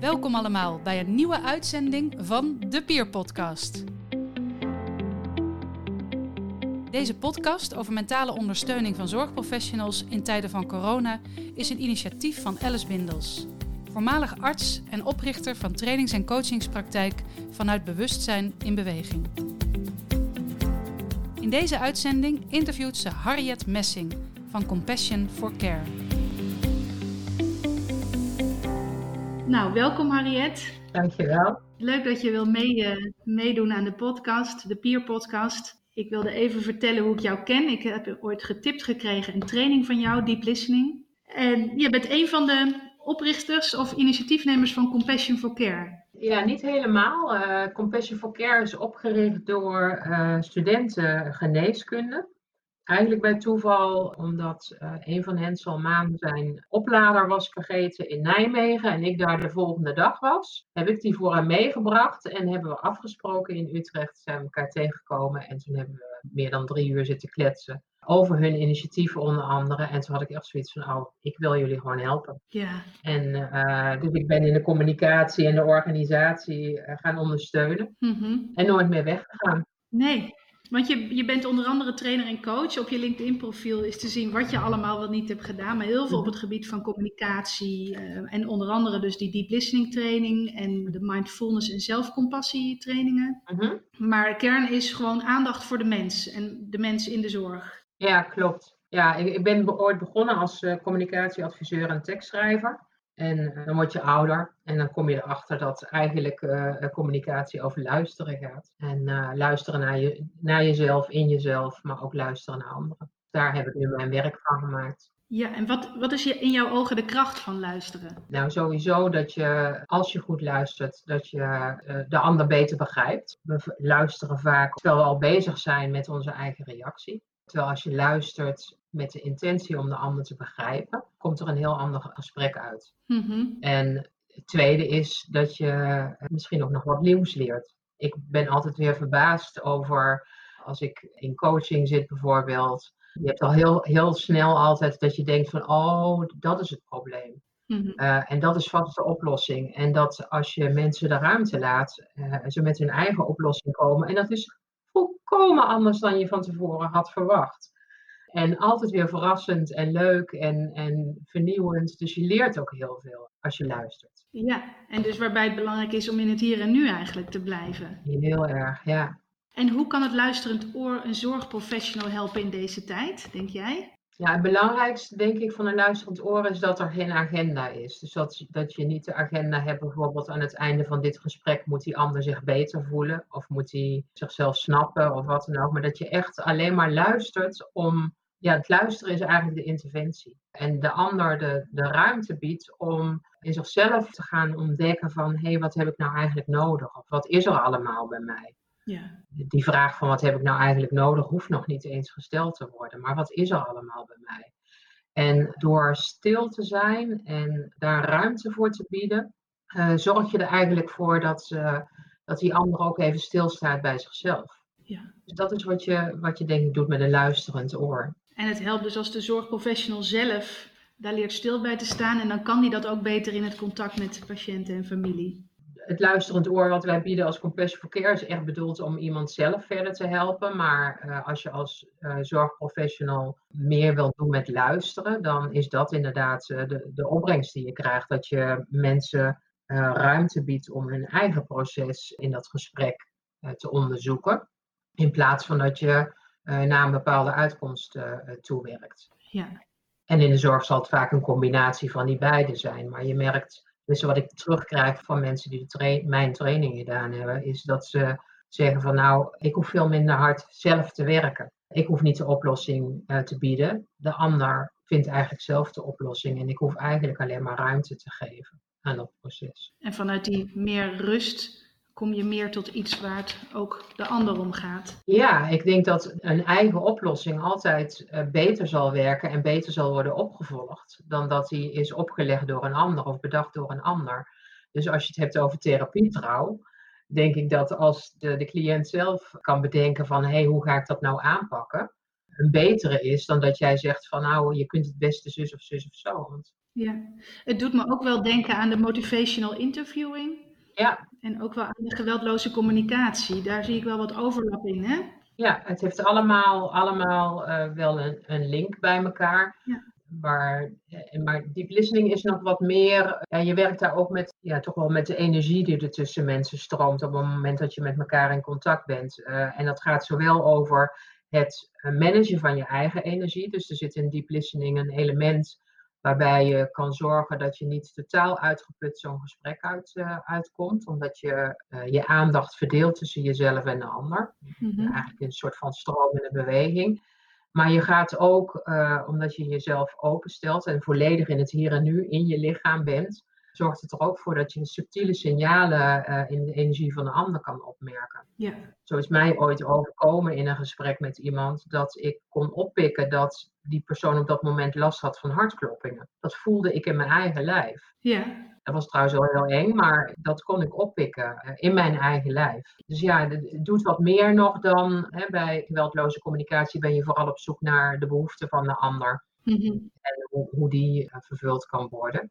Welkom allemaal bij een nieuwe uitzending van de Peer Podcast. Deze podcast over mentale ondersteuning van zorgprofessionals in tijden van corona is een initiatief van Alice Bindels, voormalig arts en oprichter van trainings- en coachingspraktijk vanuit bewustzijn in beweging. In deze uitzending interviewt ze Harriet Messing van Compassion for Care. Nou, welkom Harriet. Dankjewel. Leuk dat je wil mee, uh, meedoen aan de podcast, de Peer Podcast. Ik wilde even vertellen hoe ik jou ken. Ik heb ooit getipt gekregen een training van jou, Deep Listening. En je bent een van de oprichters of initiatiefnemers van Compassion for Care. Ja, niet helemaal. Uh, Compassion for Care is opgericht door uh, studenten geneeskunde. Eigenlijk bij toeval, omdat uh, een van hen Salmaan zijn oplader was vergeten in Nijmegen en ik daar de volgende dag was, heb ik die voor hem meegebracht en hebben we afgesproken in Utrecht, zijn we elkaar tegengekomen en toen hebben we meer dan drie uur zitten kletsen over hun initiatieven onder andere. En toen had ik echt zoiets van, oh, ik wil jullie gewoon helpen. Ja. En uh, dus ik ben in de communicatie en de organisatie uh, gaan ondersteunen mm -hmm. en nooit meer weggegaan. Nee, want je, je bent onder andere trainer en coach. Op je LinkedIn-profiel is te zien wat je allemaal wel niet hebt gedaan. Maar heel veel op het gebied van communicatie. Uh, en onder andere dus die deep listening training. En de mindfulness en zelfcompassie trainingen. -hmm. Maar kern is gewoon aandacht voor de mens. En de mens in de zorg. Ja, klopt. Ja, ik, ik ben ooit begonnen als uh, communicatieadviseur en tekstschrijver. En uh, dan word je ouder en dan kom je erachter dat eigenlijk uh, communicatie over luisteren gaat. En uh, luisteren naar, je, naar jezelf, in jezelf, maar ook luisteren naar anderen. Daar heb ik nu mijn werk van gemaakt. Ja, en wat, wat is je, in jouw ogen de kracht van luisteren? Nou, sowieso dat je, als je goed luistert, dat je de ander beter begrijpt. We luisteren vaak terwijl we al bezig zijn met onze eigen reactie. Terwijl als je luistert met de intentie om de ander te begrijpen, komt er een heel ander gesprek uit. Mm -hmm. En het tweede is dat je misschien ook nog wat nieuws leert. Ik ben altijd weer verbaasd over als ik in coaching zit bijvoorbeeld. Je hebt al heel, heel snel altijd dat je denkt van oh, dat is het probleem. Mm -hmm. uh, en dat is vast de oplossing. En dat als je mensen de ruimte laat, uh, ze met hun eigen oplossing komen. En dat is volkomen anders dan je van tevoren had verwacht. En altijd weer verrassend en leuk en, en vernieuwend. Dus je leert ook heel veel als je luistert. Ja, en dus waarbij het belangrijk is om in het hier en nu eigenlijk te blijven. Heel erg, ja. En hoe kan het luisterend oor een zorgprofessional helpen in deze tijd, denk jij? Ja, het belangrijkste denk ik van een luisterend oor is dat er geen agenda is. Dus dat, dat je niet de agenda hebt bijvoorbeeld aan het einde van dit gesprek moet die ander zich beter voelen of moet hij zichzelf snappen of wat dan ook. Maar dat je echt alleen maar luistert om, ja het luisteren is eigenlijk de interventie. En de ander de, de ruimte biedt om in zichzelf te gaan ontdekken van hé hey, wat heb ik nou eigenlijk nodig of wat is er allemaal bij mij. Ja. Die vraag van wat heb ik nou eigenlijk nodig hoeft nog niet eens gesteld te worden. Maar wat is er allemaal? En door stil te zijn en daar ruimte voor te bieden, uh, zorg je er eigenlijk voor dat, uh, dat die ander ook even stilstaat bij zichzelf. Ja. Dus dat is wat je, wat je denk ik doet met een luisterend oor. En het helpt dus als de zorgprofessional zelf daar leert stil bij te staan. En dan kan die dat ook beter in het contact met patiënten en familie het luisterend oor wat wij bieden als Compassion for Care is echt bedoeld om iemand zelf verder te helpen. Maar uh, als je als uh, zorgprofessional meer wilt doen met luisteren, dan is dat inderdaad uh, de, de opbrengst die je krijgt. Dat je mensen ruimte biedt om hun eigen proces in dat gesprek te onderzoeken. In plaats van dat je naar een bepaalde uitkomst toewerkt. Ja. En in de zorg zal het vaak een combinatie van die beide zijn. Maar je merkt dus wat ik terugkrijg van mensen die tra mijn training gedaan hebben, is dat ze zeggen van nou, ik hoef veel minder hard zelf te werken. Ik hoef niet de oplossing uh, te bieden. De ander vindt eigenlijk zelf de oplossing en ik hoef eigenlijk alleen maar ruimte te geven aan dat proces. En vanuit die meer rust kom je meer tot iets waar het ook de ander om gaat. Ja, ik denk dat een eigen oplossing altijd uh, beter zal werken en beter zal worden opgevolgd dan dat die is opgelegd door een ander of bedacht door een ander. Dus als je het hebt over therapietrouw, denk ik dat als de, de cliënt zelf kan bedenken van hé, hey, hoe ga ik dat nou aanpakken? een betere is dan dat jij zegt van nou, je kunt het beste zus of zus of zo. Want... Ja, het doet me ook wel denken aan de motivational interviewing. Ja. En ook wel aan de geweldloze communicatie. Daar zie ik wel wat overlap in, hè? Ja, het heeft allemaal, allemaal uh, wel een, een link bij elkaar. Ja. Maar, eh, maar deep listening is nog wat meer. Ja, je werkt daar ook met, ja, toch wel met de energie die er tussen mensen stroomt op het moment dat je met elkaar in contact bent. Uh, en dat gaat zowel over het managen van je eigen energie. Dus er zit in deep listening een element waarbij je kan zorgen dat je niet totaal uitgeput zo'n gesprek uit, uh, uitkomt, omdat je uh, je aandacht verdeelt tussen jezelf en de ander. Mhm. Eigenlijk een soort van stromende beweging. Maar je gaat ook, uh, omdat je jezelf openstelt en volledig in het hier en nu in je lichaam bent, zorgt het er ook voor dat je subtiele signalen uh, in de energie van de ander kan opmerken. Ja. Zo is mij ooit overkomen in een gesprek met iemand dat ik kon oppikken dat die persoon op dat moment last had van hartkloppingen. Dat voelde ik in mijn eigen lijf. Ja. Dat was trouwens wel heel eng, maar dat kon ik oppikken uh, in mijn eigen lijf. Dus ja, het doet wat meer nog dan hè, bij geweldloze communicatie ben je vooral op zoek naar de behoeften van de ander. Mm -hmm. En hoe, hoe die uh, vervuld kan worden.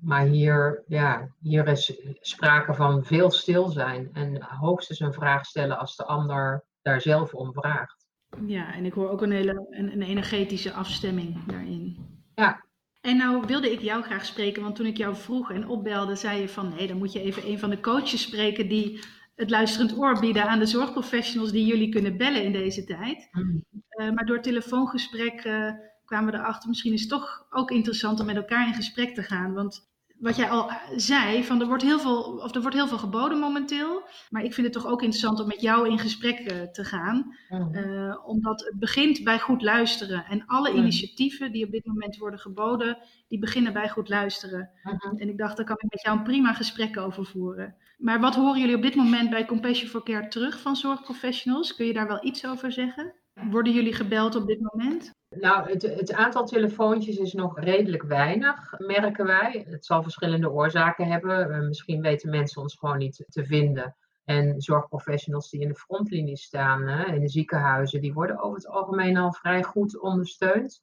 Maar hier, ja, hier is sprake van veel stil zijn en hoogstens een vraag stellen als de ander daar zelf om vraagt. Ja, en ik hoor ook een hele een, een energetische afstemming daarin. Ja. En nou wilde ik jou graag spreken, want toen ik jou vroeg en opbelde, zei je van nee, dan moet je even een van de coaches spreken die het luisterend oor bieden aan de zorgprofessionals die jullie kunnen bellen in deze tijd. Mm. Uh, maar door telefoongesprek uh, kwamen we erachter, misschien is het toch ook interessant om met elkaar in gesprek te gaan. Want wat jij al zei, van er wordt heel veel, of er wordt heel veel geboden momenteel. Maar ik vind het toch ook interessant om met jou in gesprek uh, te gaan. Mm. Uh, omdat het begint bij goed luisteren. En alle Mm. initiatieven die op dit moment worden geboden, die beginnen bij goed luisteren. Mhm. En ik dacht, daar kan ik met jou een prima gesprek over voeren. Maar wat horen jullie op dit moment bij Compassion for Care terug van zorgprofessionals? Kun je daar wel iets over zeggen? Worden jullie gebeld op dit moment? Nou, het, het, aantal telefoontjes is nog redelijk weinig, merken wij. Het zal verschillende oorzaken hebben. Uh, misschien weten mensen ons gewoon niet te vinden. En zorgprofessionals die in de frontlinie staan, hè, in de ziekenhuizen, die worden over het algemeen al vrij goed ondersteund.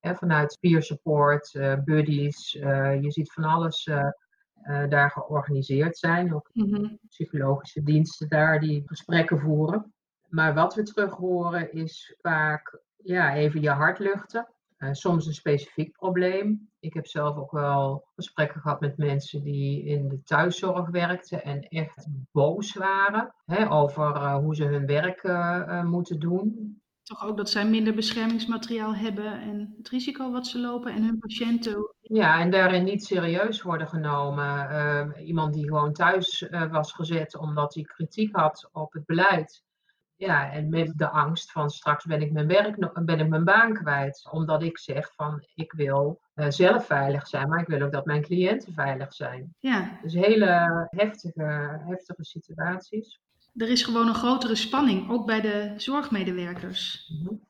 Hè, vanuit peer support, uh, buddies, uh, je ziet van alles daar georganiseerd zijn. Ook mm -hmm. psychologische diensten daar die gesprekken voeren. Maar wat we terug horen is vaak ja, even je hart luchten. Uh, soms een specifiek probleem. Ik heb zelf ook wel gesprekken gehad met mensen die in de thuiszorg werkten en echt boos waren hè, over uh, hoe ze hun werk uh, moeten doen. Toch ook dat zij minder beschermingsmateriaal hebben en het risico wat ze lopen en hun patiënten. Ja, en daarin niet serieus worden genomen. Uh, iemand die gewoon thuis was gezet omdat hij kritiek had op het beleid ja, en met de angst van straks ben ik mijn werk, ben ik mijn baan kwijt. Omdat ik zeg van ik wil uh, zelf veilig zijn, maar ik wil ook dat mijn cliënten veilig zijn. Ja. Dus hele heftige, heftige situaties. Er is gewoon een grotere spanning, ook bij de zorgmedewerkers. Mm -hmm.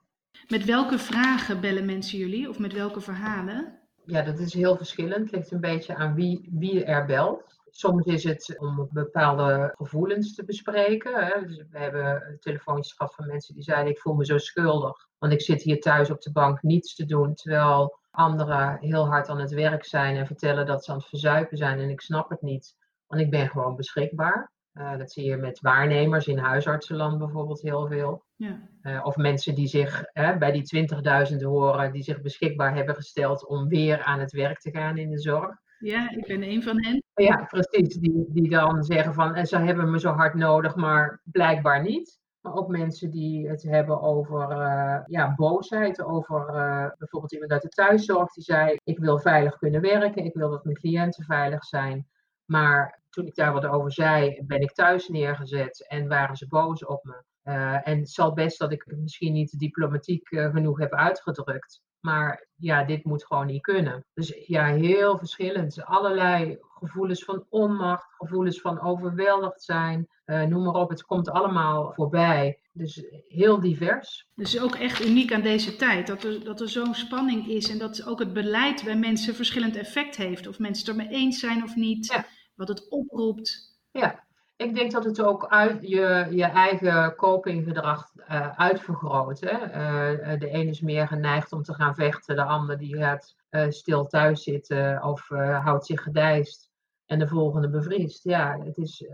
Met welke vragen bellen mensen jullie of met welke verhalen? Ja, dat is heel verschillend. Het ligt een beetje aan wie, wie er belt. Soms is het om bepaalde gevoelens te bespreken. Hè. Dus we hebben telefoontjes gehad van mensen die zeiden: Ik voel me zo schuldig. Want ik zit hier thuis op de bank niets te doen. Terwijl anderen heel hard aan het werk zijn en vertellen dat ze aan het verzuipen zijn. En ik snap het niet, want ik ben gewoon beschikbaar. Uh, dat zie je met waarnemers in huisartsenland bijvoorbeeld heel veel. Ja. Uh, of mensen die zich uh, bij die 20.000 horen, die zich beschikbaar hebben gesteld om weer aan het werk te gaan in de zorg. Ja, ik ben een van hen. Ja, precies. Die, die dan zeggen van ze hebben me zo hard nodig, maar blijkbaar niet. Maar ook mensen die het hebben over uh, ja, boosheid, over uh, bijvoorbeeld iemand uit de thuiszorg die zei: Ik wil veilig kunnen werken, ik wil dat mijn cliënten veilig zijn. Maar toen ik daar wat over zei, ben ik thuis neergezet en waren ze boos op me. Uh, en het zal best dat ik het misschien niet diplomatiek genoeg heb uitgedrukt. Maar ja, dit moet gewoon niet kunnen. Dus ja, heel verschillend. Allerlei gevoelens van onmacht, gevoelens van overweldigd zijn. Uh, noem maar op, het komt allemaal voorbij. Dus heel divers. Dus ook echt uniek aan deze tijd. Dat er, dat er zo'n spanning is en dat ook het beleid bij mensen verschillend effect heeft. Of mensen het ermee eens zijn of niet. Ja. Wat het oproept. Ja, Ik denk dat het ook uit je, je eigen copinggedrag uh, uitvergroot. Hè? Uh, de een is meer geneigd om te gaan vechten, de ander die gaat stil thuis zitten of houdt zich gedijst en de volgende bevriest. Ja, het is,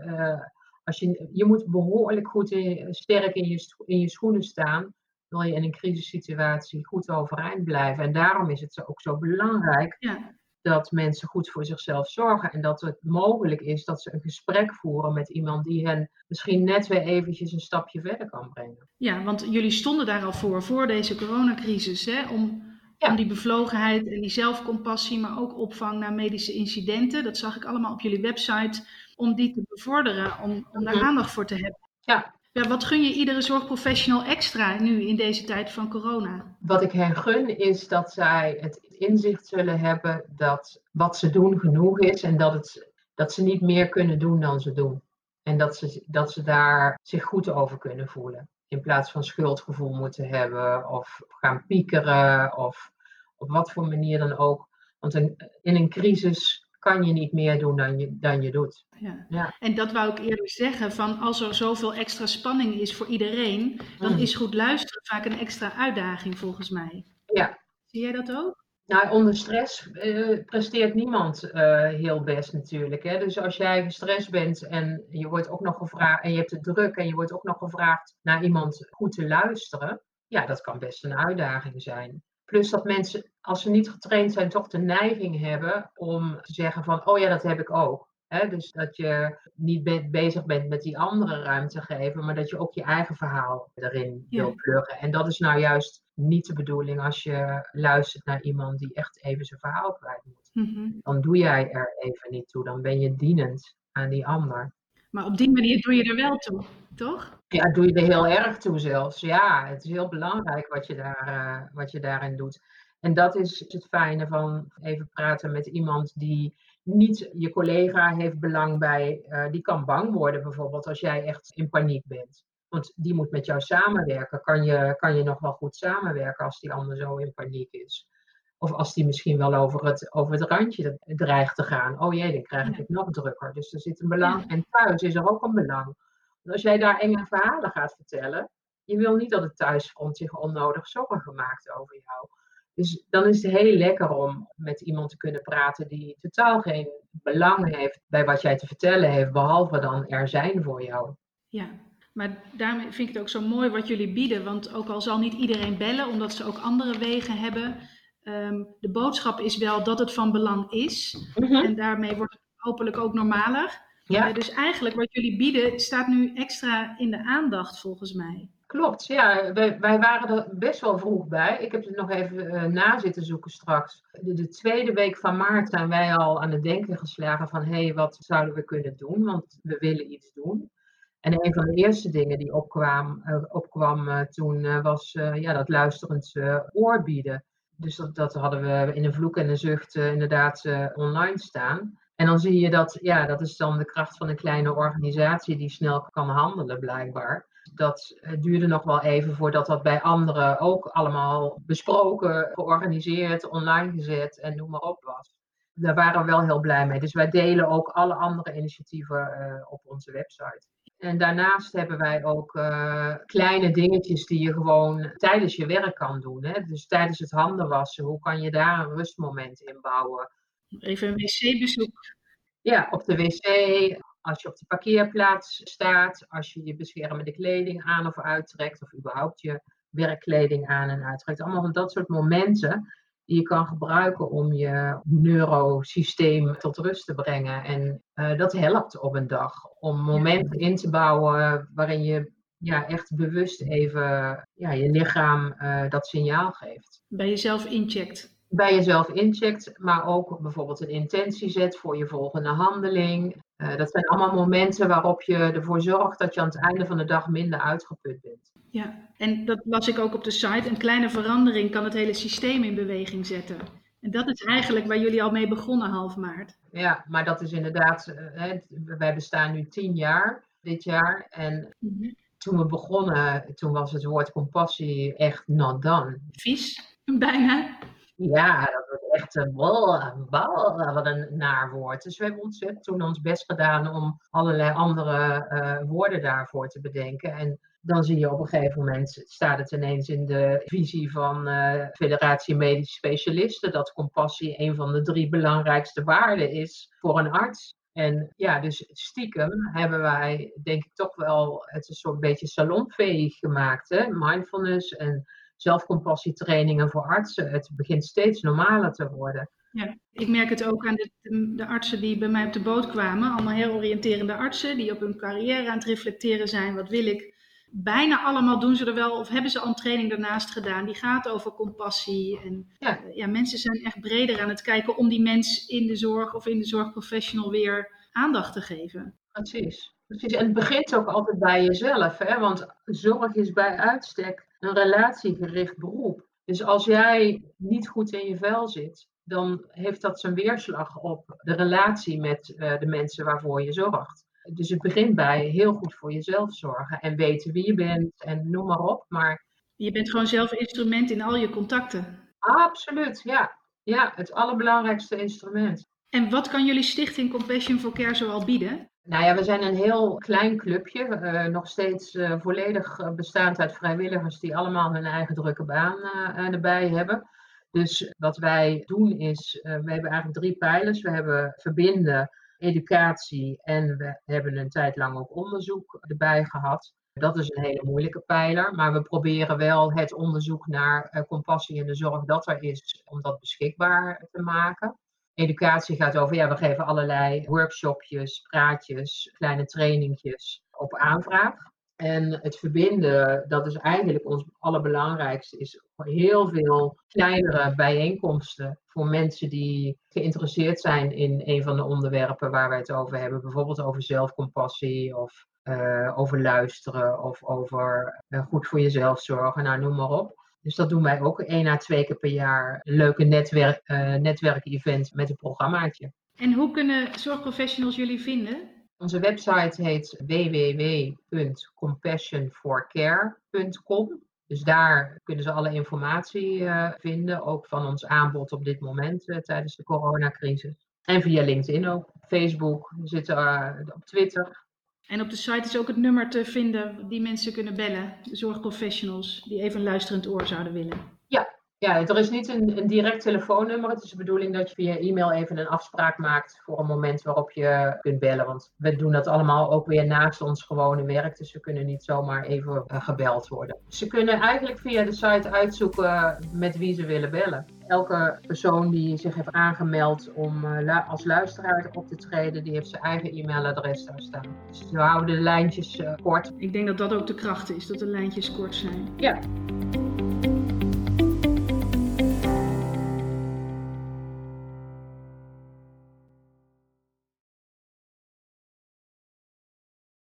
als je, je moet behoorlijk goed in, sterk in je, in je schoenen staan, wil je in een crisissituatie goed overeind blijven. En daarom is het ook zo belangrijk ja dat mensen goed voor zichzelf zorgen en dat het mogelijk is dat ze een gesprek voeren met iemand die hen misschien net weer eventjes een stapje verder kan brengen. Ja, want jullie stonden daar al voor, voor deze coronacrisis, hè? Om, om die bevlogenheid en die zelfcompassie, maar ook opvang naar medische incidenten. Dat zag ik allemaal op jullie website, om die te bevorderen, om, om daar mhm. aandacht voor te hebben. Ja, ja, wat gun je iedere zorgprofessional extra nu in deze tijd van corona? Wat ik hen gun is dat zij het inzicht zullen hebben dat wat ze doen genoeg is en dat, het, dat ze niet meer kunnen doen dan ze doen. En dat ze, dat ze daar zich goed over kunnen voelen. In plaats van schuldgevoel moeten hebben of gaan piekeren of op wat voor manier dan ook. Want in een crisis kan je niet meer doen dan je, dan je doet. Ja. ja. En dat wou ik eerder zeggen, van als er zoveel extra spanning is voor iedereen, dan mm. is goed luisteren vaak een extra uitdaging volgens mij. Ja. Zie jij dat ook? Nou, onder stress uh, presteert niemand uh, heel best natuurlijk. Hè? Dus als jij gestrest bent en je wordt ook nog gevraagd en je hebt het druk en je wordt ook nog gevraagd naar iemand goed te luisteren, ja, dat kan best een uitdaging zijn. Plus dat mensen, als ze niet getraind zijn, toch de neiging hebben om te zeggen van, oh ja, dat heb ik ook. dus dat je niet bezig bent met die andere ruimte geven, maar dat je ook je eigen verhaal erin wil pluggen. En dat is nou juist niet de bedoeling als je luistert naar iemand die echt even zijn verhaal kwijt moet. Mhm. Dan doe jij er even niet toe, dan ben je dienend aan die ander. Maar op die manier doe je er wel toe, toch? Ja, doe je er heel erg toe zelfs. Ja, het is heel belangrijk wat je, daar, uh, wat je daarin doet. En dat is het fijne van even praten met iemand die niet je collega heeft belang bij. Uh, die kan bang worden bijvoorbeeld als jij echt in paniek bent. Want die moet met jou samenwerken. Kan je, kan je nog wel goed samenwerken als die ander zo in paniek is? Of als die misschien wel over het, over het randje dreigt te gaan. Oh jee, dan krijg ik het nog drukker. Dus er zit een belang. En thuis is er ook een belang. Want als jij daar enge verhalen gaat vertellen, je wil niet dat het thuisfront zich onnodig zorgen maakt over jou. Dus dan is het heel lekker om met iemand te kunnen praten die totaal geen belang heeft bij wat jij te vertellen heeft, behalve dan er zijn voor jou. Ja, maar daarmee vind ik het ook zo mooi wat jullie bieden. Want ook al zal niet iedereen bellen, omdat ze ook andere wegen hebben, Ehm, de boodschap is wel dat het van belang is. Mhm. En daarmee wordt het hopelijk ook normaler. Ja. Uh, dus eigenlijk wat jullie bieden staat nu extra in de aandacht volgens mij. Klopt, ja. Wij, wij waren er best wel vroeg bij. Ik heb het nog even uh, na zitten zoeken straks. De, de, tweede week van maart zijn wij al aan het denken geslagen van... hé, hey, wat zouden we kunnen doen? Want we willen iets doen. En een van de eerste dingen die opkwam, uh, opkwam toen was ja, dat luisterend oor bieden. Dus dat, dat hadden we in een vloek en een zucht uh, inderdaad uh, online staan. En dan zie je dat, ja, dat is dan de kracht van een kleine organisatie die snel kan handelen, blijkbaar. Dat uh, duurde nog wel even voordat dat bij anderen ook allemaal besproken, georganiseerd, online gezet en noem maar op was. Daar waren we wel heel blij mee. Dus wij delen ook alle andere initiatieven op onze website. En daarnaast hebben wij ook uh, kleine dingetjes die je gewoon tijdens je werk kan doen. Hè? Dus tijdens het handen wassen, hoe kan je daar een rustmoment in bouwen? Even een wc-bezoek. Ja, op de wc, als je op de parkeerplaats staat, als je je beschermende kleding aan of uittrekt, of überhaupt je werkkleding aan en uittrekt. Allemaal van dat soort momenten die je kan gebruiken om je neurosysteem tot rust te brengen. En uh, dat helpt op een dag om momenten in te bouwen waarin je ja, echt bewust even ja, je lichaam uh, dat signaal geeft. Bij jezelf incheckt. Bij jezelf incheckt, maar ook bijvoorbeeld een intentie zet voor je volgende handeling. Uh, dat zijn allemaal momenten waarop je ervoor zorgt dat je aan het einde van de dag minder uitgeput bent. Ja, en dat las ik ook op de site. Een kleine verandering kan het hele systeem in beweging zetten. En dat is eigenlijk waar jullie al mee begonnen half maart. Ja, maar dat is inderdaad, hè, wij bestaan nu tien jaar dit jaar. En mhm. toen we begonnen, toen was het woord compassie echt not done. Vies, bijna. Ja, dat wordt echt een bal, bal, wat een naar woord. Dus we hebben ontzettend toen ons best gedaan om allerlei andere uh, woorden daarvoor te bedenken. En dan zie je op een gegeven moment, staat het ineens in de visie van uh, Federatie Medische Specialisten, dat compassie een van de drie belangrijkste waarden is voor een arts. En ja, dus stiekem hebben wij, denk ik, toch wel het een soort beetje salonveeg gemaakt. Hè? Mindfulness en zelfcompassietrainingen voor artsen. Het begint steeds normaler te worden. Ja, ik merk het ook aan de, de, artsen die bij mij op de boot kwamen. Allemaal heel oriënterende artsen die op hun carrière aan het reflecteren zijn. Wat wil ik? Bijna allemaal doen ze er wel of hebben ze al een training daarnaast gedaan. Die gaat over compassie. En ja. ja, mensen zijn echt breder aan het kijken om die mens in de zorg of in de zorgprofessional weer aandacht te geven. Precies. Precies. En het begint ook altijd bij jezelf. Hè? Want zorg is bij uitstek een relatiegericht beroep. Dus als jij niet goed in je vel zit, dan heeft dat zijn weerslag op de relatie met uh, de mensen waarvoor je zorgt. Dus het begint bij heel goed voor jezelf zorgen en weten wie je bent en noem maar op. Maar je bent gewoon zelf instrument in al je contacten. Absoluut, ja. Ja, het allerbelangrijkste instrument. En wat kan jullie stichting Compassion for Care zoal bieden? Nou ja, we zijn een heel klein clubje, uh, nog steeds uh, volledig eh, bestaand uit vrijwilligers die allemaal hun eigen drukke baan erbij hebben. Dus wat wij doen is, we hebben eigenlijk drie pijlers. We hebben verbinden, educatie en we hebben een tijd lang ook onderzoek erbij gehad. Dat is een hele moeilijke pijler, maar we proberen wel het onderzoek naar compassie in de zorg dat er is, om dat beschikbaar te maken. Educatie gaat over, ja, we geven allerlei workshopjes, praatjes, kleine trainingjes op aanvraag. En het verbinden, dat is eigenlijk ons allerbelangrijkste, is heel veel kleinere bijeenkomsten voor mensen die geïnteresseerd zijn in een van de onderwerpen waar wij het over hebben. Bijvoorbeeld over zelfcompassie of uh, over luisteren of over uh, goed voor jezelf zorgen, nou noem maar op. Dus dat doen wij ook één à twee keer per jaar. Een leuke netwerk, uh, netwerkevent met een programmaatje. En hoe kunnen zorgprofessionals jullie vinden? Onze website heet www.compassionforcare.com. Dus daar kunnen ze alle informatie uh, vinden, ook van ons aanbod op dit moment uh, tijdens de coronacrisis. En via LinkedIn ook, Facebook, we zitten op Twitter. En op de site is ook het nummer te vinden die mensen kunnen bellen, zorgprofessionals die even een luisterend oor zouden willen. Ja, er is niet een, een direct telefoonnummer. Het is de bedoeling dat je via e-mail even een afspraak maakt voor een moment waarop je kunt bellen. Want we doen dat allemaal ook weer naast ons gewone werk, dus we kunnen niet zomaar even uh, gebeld worden. Ze kunnen eigenlijk via de site uitzoeken met wie ze willen bellen elke persoon die zich heeft aangemeld om uh, als luisteraar op te treden, die heeft zijn eigen e-mailadres daar staan. Dus we houden de lijntjes uh, kort. Ik denk dat dat ook de kracht is, dat de lijntjes kort zijn. Ja.